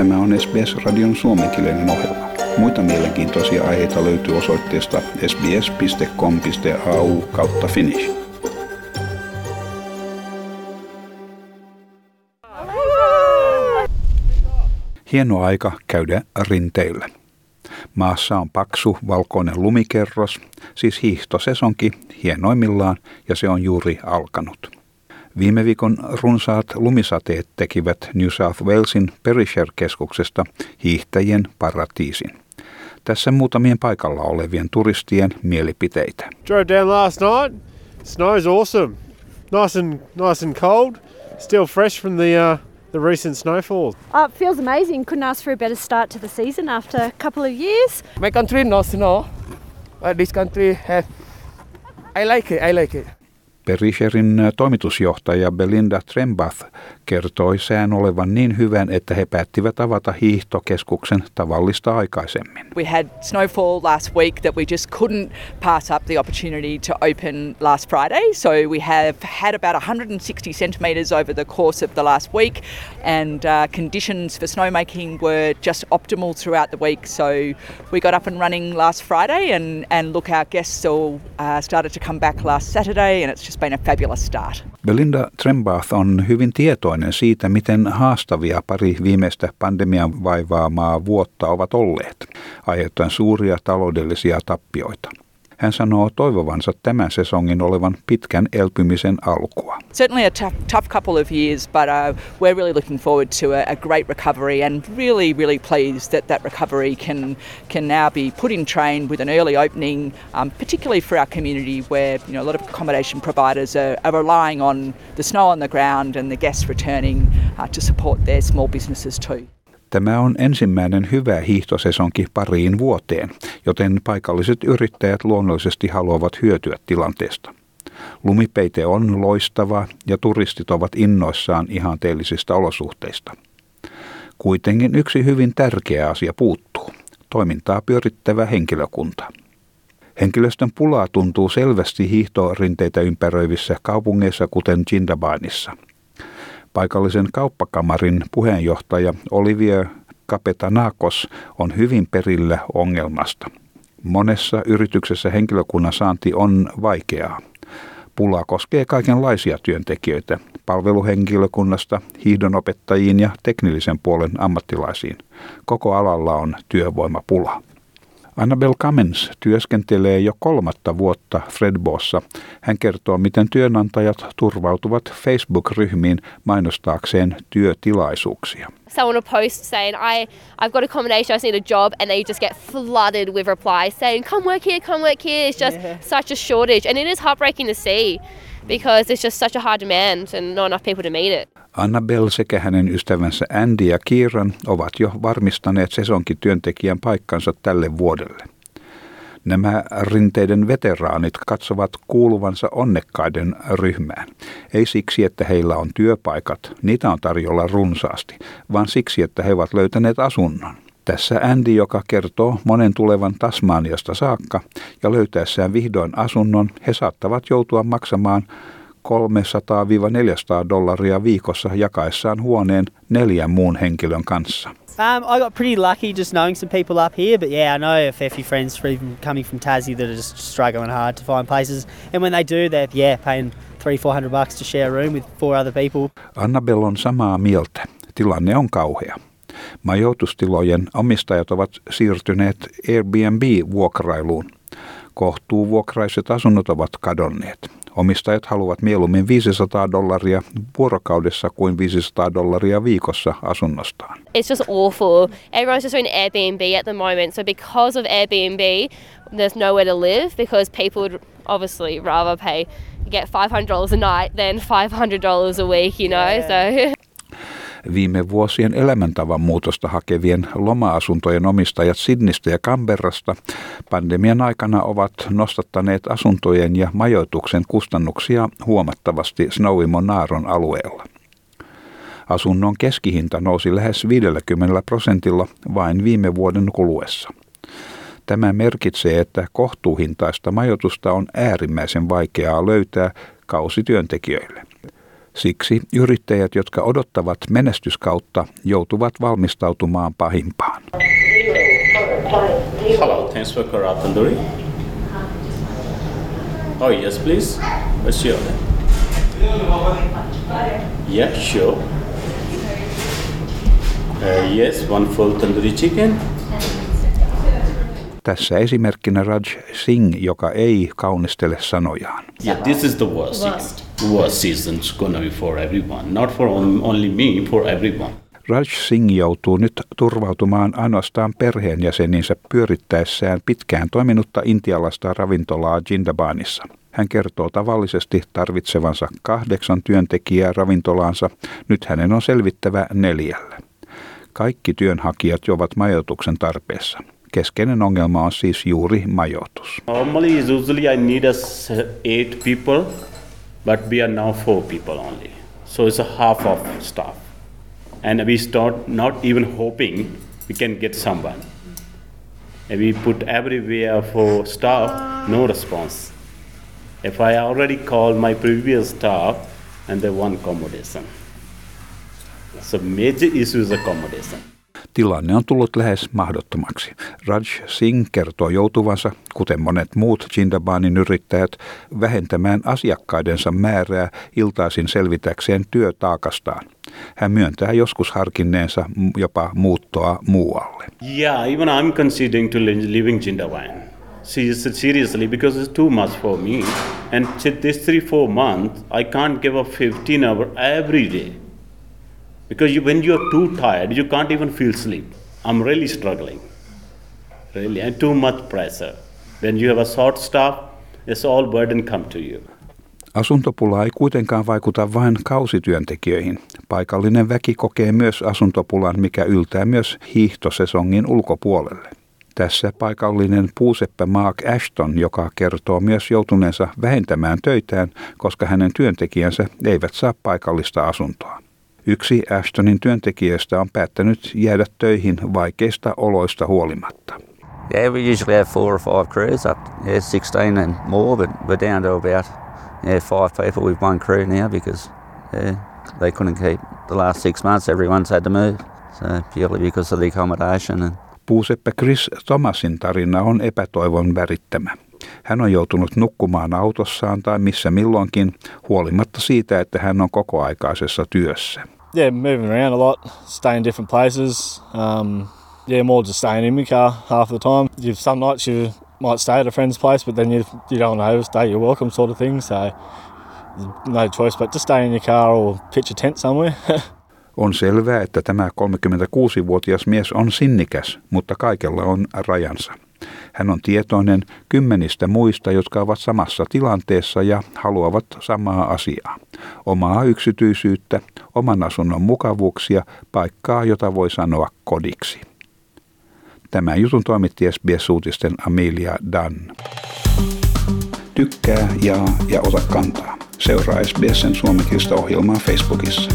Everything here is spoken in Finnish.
Tämä on SBS-radion suomenkielinen ohjelma. Muita mielenkiintoisia aiheita löytyy osoitteesta sbs.com.au kautta finnish. Hieno aika käydä rinteillä. Maassa on paksu valkoinen lumikerros, siis hiihtosesonki hienoimmillaan ja se on juuri alkanut. Viime viikon runsaat lumisateet tekivät New South Walesin Perisher-keskuksesta hiihtäjien paratiisin. Tässä muutamien paikalla olevien turistien mielipiteitä. Drove down last night. Snow's awesome. Nice and nice and cold. Still fresh from the uh, the recent snowfall. Oh, it feels amazing. Couldn't ask for a better start to the season after a couple of years. My country no snow, but this country have. I like it. I like it. Perisherin toimitusjohtaja Belinda Trembath kertoi sään olevan niin hyvän, että he päättivät avata hiihtokeskuksen tavallista aikaisemmin. We had snowfall last week that we just couldn't pass up the opportunity to open last Friday. So we have had about 160 centimetres over the course of the last week, and uh, conditions for snowmaking were just optimal throughout the week. So we got up and running last Friday, and, and look, our guests all uh, started to come back last Saturday, and it's just been a fabulous start. Belinda Trembath on hyvin tietoinen siitä, miten haastavia pari viimeistä pandemian vaivaamaa vuotta ovat olleet, aiheuttaen suuria taloudellisia tappioita. Hän sanoo toivovansa tämän sesongin olevan pitkän elpymisen alkua. Certainly a tough, tough couple of years, but uh, we're really looking forward to a, a great recovery and really, really pleased that that recovery can can now be put in train with an early opening, um, particularly for our community where you know a lot of accommodation providers are, are relying on the snow on the ground and the guests returning uh, to support their small businesses too. Tämä on ensimmäinen hyvä hiihtosesonki pariin vuoteen, joten paikalliset yrittäjät luonnollisesti haluavat hyötyä tilanteesta. Lumipeite on loistava ja turistit ovat innoissaan ihanteellisista olosuhteista. Kuitenkin yksi hyvin tärkeä asia puuttuu. Toimintaa pyörittävä henkilökunta. Henkilöstön pulaa tuntuu selvästi hiihtorinteitä ympäröivissä kaupungeissa, kuten Jindabanissa – Paikallisen kauppakamarin puheenjohtaja Olivier Kapetanakos on hyvin perillä ongelmasta. Monessa yrityksessä henkilökunnan saanti on vaikeaa. Pula koskee kaikenlaisia työntekijöitä, palveluhenkilökunnasta, hiihdonopettajiin ja teknillisen puolen ammattilaisiin. Koko alalla on työvoimapula. Annabel Cummins työskentelee jo kolmatta vuotta Fredbossa. Hän kertoo, miten työnantajat turvautuvat Facebook-ryhmiin mainostaakseen työtilaisuuksia. someone will post saying, I, I've got accommodation, I just need a job, and then you just get flooded with replies saying, come work here, come work here. It's just yeah. such a shortage. And it is heartbreaking to see because it's just such a high demand and not enough people to meet it. Annabel sekä hänen ystävänsä Andy ja Kieran ovat jo varmistaneet sesonkityöntekijän paikkansa tälle vuodelle. Nämä rinteiden veteraanit katsovat kuuluvansa onnekkaiden ryhmään. Ei siksi, että heillä on työpaikat, niitä on tarjolla runsaasti, vaan siksi, että he ovat löytäneet asunnon. Tässä Andy, joka kertoo monen tulevan Tasmaniasta saakka ja löytäessään vihdoin asunnon, he saattavat joutua maksamaan 300-400 dollaria viikossa jakaessaan huoneen neljän muun henkilön kanssa. Um, I got pretty lucky just knowing some people up here, but yeah, I know a fair few friends from coming from Tassie that are just struggling hard to find places. And when they do, they're yeah paying three, four hundred bucks to share a room with four other people. Annabelle on samaa mieltä. Tilanne on kauhea. Majoitustilojen omistajat ovat siirtyneet Airbnb-vuokrailuun. Kohtuuvuokraiset asunnot ovat kadonneet. Omistajat haluavat mieluummin 500 dollaria vuorokaudessa kuin 500 dollaria viikossa asunnostaan. It's just awful. Everyone's just doing Airbnb at the moment. So because of Airbnb, there's nowhere to live because people would obviously rather pay get $500 a night than $500 a week, you know. Yeah. So Viime vuosien elämäntavan muutosta hakevien loma-asuntojen omistajat Sidnistä ja Canberrasta pandemian aikana ovat nostattaneet asuntojen ja majoituksen kustannuksia huomattavasti Snowy Monaron alueella. Asunnon keskihinta nousi lähes 50 prosentilla vain viime vuoden kuluessa. Tämä merkitsee, että kohtuuhintaista majoitusta on äärimmäisen vaikeaa löytää kausityöntekijöille. Siksi yrittäjät, jotka odottavat menestyskautta, joutuvat valmistautumaan pahimpaan. Hello, thanks for Kara Tandoori. Oh yes, please. What's your Yeah, sure. Uh, yes, one full tandoori chicken. Tässä esimerkkinä Raj Singh, joka ei kaunistele sanojaan. Yeah, this is the worst. Worst, worst season. It's gonna be for everyone, not for only me, for everyone. Raj Singh joutuu nyt turvautumaan ainoastaan perheenjäseninsä pyörittäessään pitkään toiminutta intialaista ravintolaa Jindabanissa. Hän kertoo tavallisesti tarvitsevansa kahdeksan työntekijää ravintolaansa, nyt hänen on selvittävä neljällä. Kaikki työnhakijat ovat majoituksen tarpeessa. Keskeinen ongelma on siis juuri majoitus. Normally, usually I need us eight people, but we are now four people only. So it's a half of staff. And we start not even hoping we can get someone. And we put everywhere for staff, no response. If I already called my previous staff and they want accommodation. So major issue is accommodation. Tilanne on tullut lähes mahdottomaksi. Raj Singh kertoo joutuvansa, kuten monet muut Jindabanin yrittäjät, vähentämään asiakkaidensa määrää iltaisin selvitäkseen työtaakastaan. Hän myöntää joskus harkinneensa jopa muuttoa muualle. Yeah, even I'm considering to living Jindaban. Seriously, because it's too much for me. And this three, four months, I can't give up 15 hours every day. Because you, when you're too tired, you can't even feel sleep. I'm really struggling. Really, and too much pressure. When you have a short staff, it's all burden come to you. Asuntopula ei kuitenkaan vaikuta vain kausityöntekijöihin. Paikallinen väki kokee myös asuntopulan, mikä yltää myös hiihtosesongin ulkopuolelle. Tässä paikallinen puuseppä Mark Ashton, joka kertoo myös joutuneensa vähentämään töitään, koska hänen työntekijänsä eivät saa paikallista asuntoa. Yksi Ashtonin työntekijöistä on päättänyt jäädä töihin vaikeista oloista huolimatta. Yeah, we usually have four or five crews up, yeah, 16 and more, but we're down to about yeah, five people with one crew now because yeah, they couldn't keep the last six months. Everyone's had to move, so purely because of the accommodation. And Puuseppä Chris Thomasin tarina on epätoivon värittämä. Hän on joutunut nukkumaan autossaan tai missä milloinkin, huolimatta siitä, että hän on kokoaikaisessa työssä. Yeah, moving around a lot, staying in different places. Um, yeah, more just staying in my car half the time. You've, some nights you might stay at a friend's place, but then you, you don't want to overstay your welcome sort of thing. So no choice but just stay in your car or pitch a tent somewhere. On selvää, että tämä 36-vuotias mies on sinnikäs, mutta kaikella on rajansa. Hän on tietoinen kymmenistä muista, jotka ovat samassa tilanteessa ja haluavat samaa asiaa. Omaa yksityisyyttä, oman asunnon mukavuuksia, paikkaa, jota voi sanoa kodiksi. Tämä jutun toimitti SBS-uutisten Amelia Dunn. Tykkää, jaa ja ota kantaa. Seuraa SBSn suomenkielistä ohjelmaa Facebookissa.